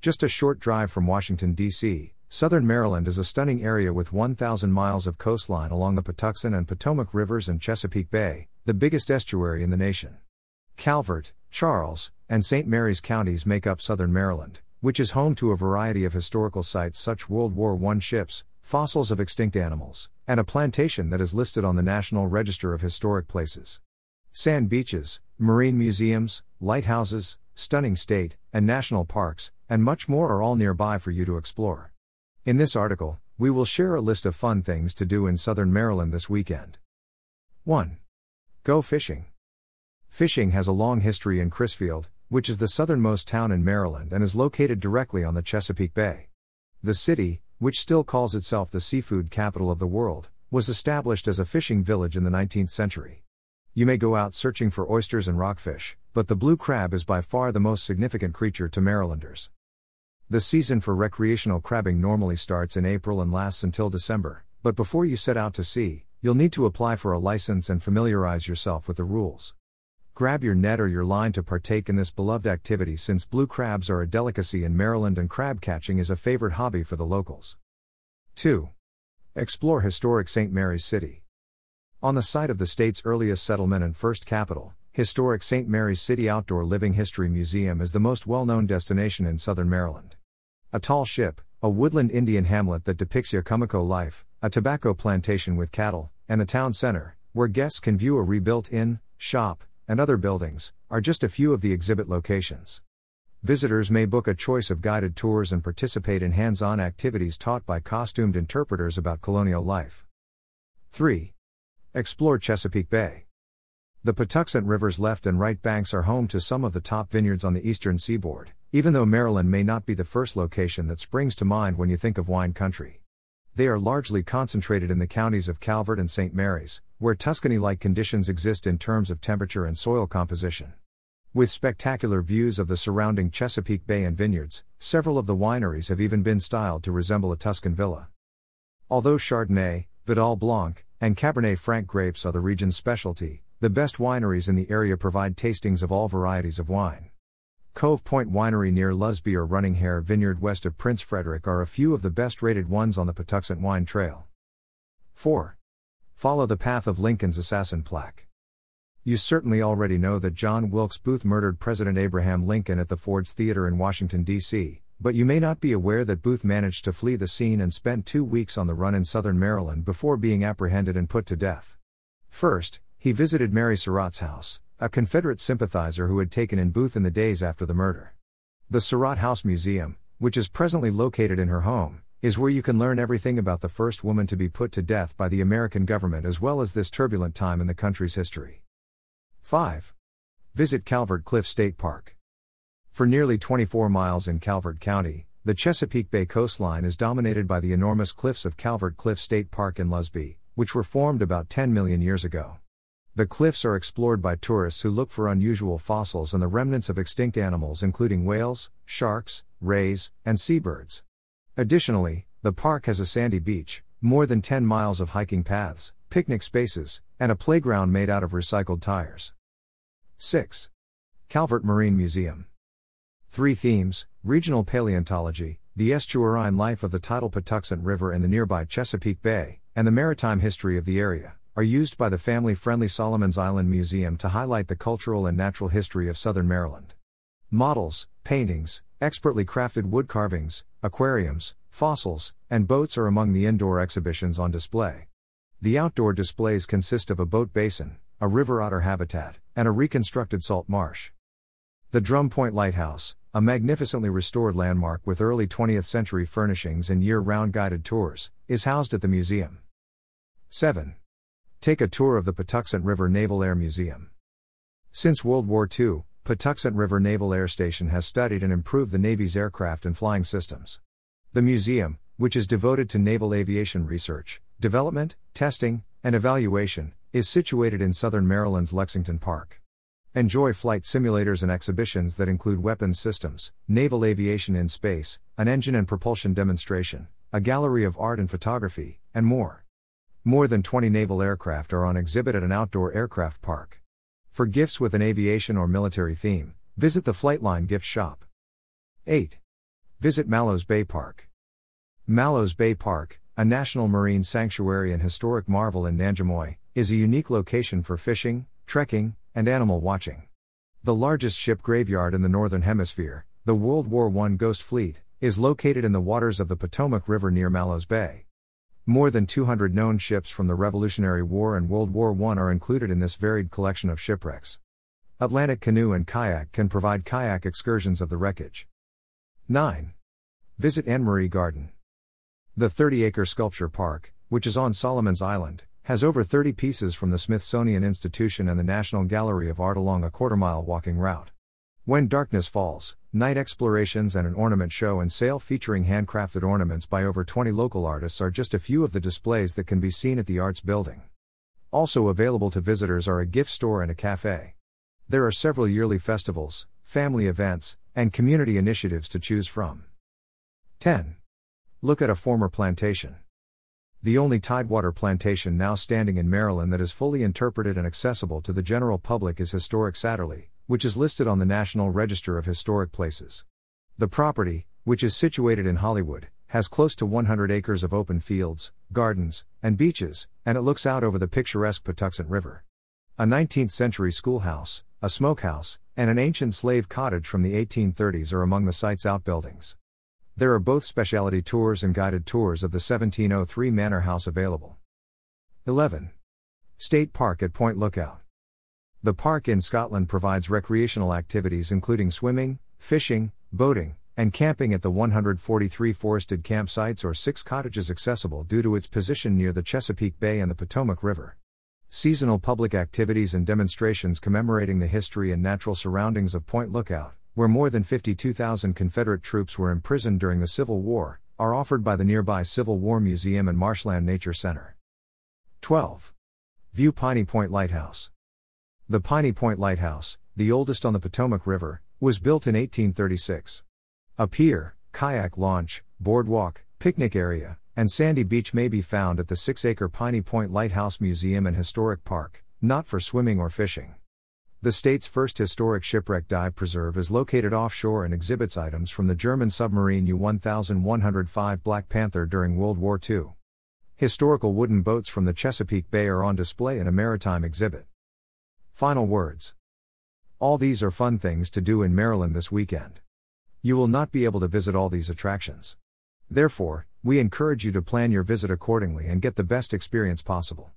Just a short drive from Washington, D.C., southern Maryland is a stunning area with 1,000 miles of coastline along the Patuxent and Potomac Rivers and Chesapeake Bay, the biggest estuary in the nation. Calvert, Charles, and St. Mary's counties make up southern Maryland, which is home to a variety of historical sites such as World War I ships, fossils of extinct animals, and a plantation that is listed on the National Register of Historic Places. Sand beaches, marine museums, lighthouses, stunning state and national parks, and much more are all nearby for you to explore. In this article, we will share a list of fun things to do in southern Maryland this weekend. 1. Go fishing. Fishing has a long history in Crisfield, which is the southernmost town in Maryland and is located directly on the Chesapeake Bay. The city, which still calls itself the seafood capital of the world, was established as a fishing village in the 19th century. You may go out searching for oysters and rockfish, but the blue crab is by far the most significant creature to Marylanders. The season for recreational crabbing normally starts in April and lasts until December, but before you set out to sea, you'll need to apply for a license and familiarize yourself with the rules. Grab your net or your line to partake in this beloved activity since blue crabs are a delicacy in Maryland and crab catching is a favorite hobby for the locals. 2. Explore historic St. Mary's City. On the site of the state's earliest settlement and first capital, historic St. Mary's City Outdoor Living History Museum is the most well known destination in southern Maryland. A tall ship, a woodland Indian hamlet that depicts Yaocomaco life, a tobacco plantation with cattle, and the town center, where guests can view a rebuilt inn, shop, and other buildings, are just a few of the exhibit locations. Visitors may book a choice of guided tours and participate in hands on activities taught by costumed interpreters about colonial life. 3. Explore Chesapeake Bay. The Patuxent River's left and right banks are home to some of the top vineyards on the eastern seaboard, even though Maryland may not be the first location that springs to mind when you think of wine country. They are largely concentrated in the counties of Calvert and St. Mary's, where Tuscany like conditions exist in terms of temperature and soil composition. With spectacular views of the surrounding Chesapeake Bay and vineyards, several of the wineries have even been styled to resemble a Tuscan villa. Although Chardonnay, Vidal Blanc, and Cabernet Franc grapes are the region's specialty, the best wineries in the area provide tastings of all varieties of wine. Cove Point Winery near Lusby or Running Hare Vineyard west of Prince Frederick are a few of the best rated ones on the Patuxent Wine Trail. 4. Follow the path of Lincoln's assassin plaque. You certainly already know that John Wilkes Booth murdered President Abraham Lincoln at the Ford's Theater in Washington, D.C., but you may not be aware that Booth managed to flee the scene and spent two weeks on the run in southern Maryland before being apprehended and put to death. First, he visited Mary Surratt's house, a Confederate sympathizer who had taken in Booth in the days after the murder. The Surratt House Museum, which is presently located in her home, is where you can learn everything about the first woman to be put to death by the American government as well as this turbulent time in the country's history. 5. Visit Calvert Cliff State Park. For nearly 24 miles in Calvert County, the Chesapeake Bay coastline is dominated by the enormous cliffs of Calvert Cliff State Park in Lusby, which were formed about 10 million years ago. The cliffs are explored by tourists who look for unusual fossils and the remnants of extinct animals, including whales, sharks, rays, and seabirds. Additionally, the park has a sandy beach, more than 10 miles of hiking paths, picnic spaces, and a playground made out of recycled tires. 6. Calvert Marine Museum. Three themes regional paleontology, the estuarine life of the tidal Patuxent River and the nearby Chesapeake Bay, and the maritime history of the area are used by the family friendly Solomons Island Museum to highlight the cultural and natural history of southern Maryland. Models, paintings, expertly crafted wood carvings, aquariums, fossils, and boats are among the indoor exhibitions on display. The outdoor displays consist of a boat basin, a river otter habitat, and a reconstructed salt marsh. The Drum Point Lighthouse, a magnificently restored landmark with early 20th century furnishings and year round guided tours, is housed at the museum. 7. Take a tour of the Patuxent River Naval Air Museum. Since World War II, Patuxent River Naval Air Station has studied and improved the Navy's aircraft and flying systems. The museum, which is devoted to naval aviation research, development, testing, and evaluation, is situated in southern Maryland's Lexington Park. Enjoy flight simulators and exhibitions that include weapons systems, naval aviation in space, an engine and propulsion demonstration, a gallery of art and photography, and more. More than 20 naval aircraft are on exhibit at an outdoor aircraft park. For gifts with an aviation or military theme, visit the Flightline gift shop. 8. Visit Mallows Bay Park. Mallows Bay Park, a national marine sanctuary and historic marvel in Nanjemoy, is a unique location for fishing, trekking, and animal watching. The largest ship graveyard in the Northern Hemisphere, the World War I Ghost Fleet, is located in the waters of the Potomac River near Mallows Bay. More than 200 known ships from the Revolutionary War and World War I are included in this varied collection of shipwrecks. Atlantic Canoe and Kayak can provide kayak excursions of the wreckage. 9. Visit Annmarie Garden. The 30 acre sculpture park, which is on Solomons Island, has over 30 pieces from the Smithsonian Institution and the National Gallery of Art along a quarter mile walking route. When Darkness Falls, night explorations and an ornament show and sale featuring handcrafted ornaments by over 20 local artists are just a few of the displays that can be seen at the Arts Building. Also available to visitors are a gift store and a cafe. There are several yearly festivals, family events, and community initiatives to choose from. 10. Look at a former plantation. The only tidewater plantation now standing in Maryland that is fully interpreted and accessible to the general public is Historic Sotterley, which is listed on the National Register of Historic Places. The property, which is situated in Hollywood, has close to 100 acres of open fields, gardens, and beaches, and it looks out over the picturesque Patuxent River. A 19th century schoolhouse, a smokehouse, and an ancient slave cottage from the 1830s are among the site's outbuildings. There are both specialty tours and guided tours of the 1703 Manor House available. 11. State Park at Point Lookout. The park in Scotland provides recreational activities including swimming, fishing, boating, and camping at the 143 forested campsites or six cottages accessible due to its position near the Chesapeake Bay and the Potomac River. Seasonal public activities and demonstrations commemorating the history and natural surroundings of Point Lookout, where more than 52,000 Confederate troops were imprisoned during the Civil War, are offered by the nearby Civil War Museum and Marshland Nature Center. 12. View Piney Point Lighthouse. The Piney Point Lighthouse, the oldest on the Potomac River, was built in 1836. A pier, kayak launch, boardwalk, picnic area, and sandy beach may be found at the 6 acre Piney Point Lighthouse Museum and Historic Park, not for swimming or fishing. The state's first historic shipwreck dive preserve is located offshore and exhibits items from the German submarine U 1105 Black Panther during World War II. Historical wooden boats from the Chesapeake Bay are on display in a maritime exhibit. Final words All these are fun things to do in Maryland this weekend. You will not be able to visit all these attractions. Therefore, we encourage you to plan your visit accordingly and get the best experience possible.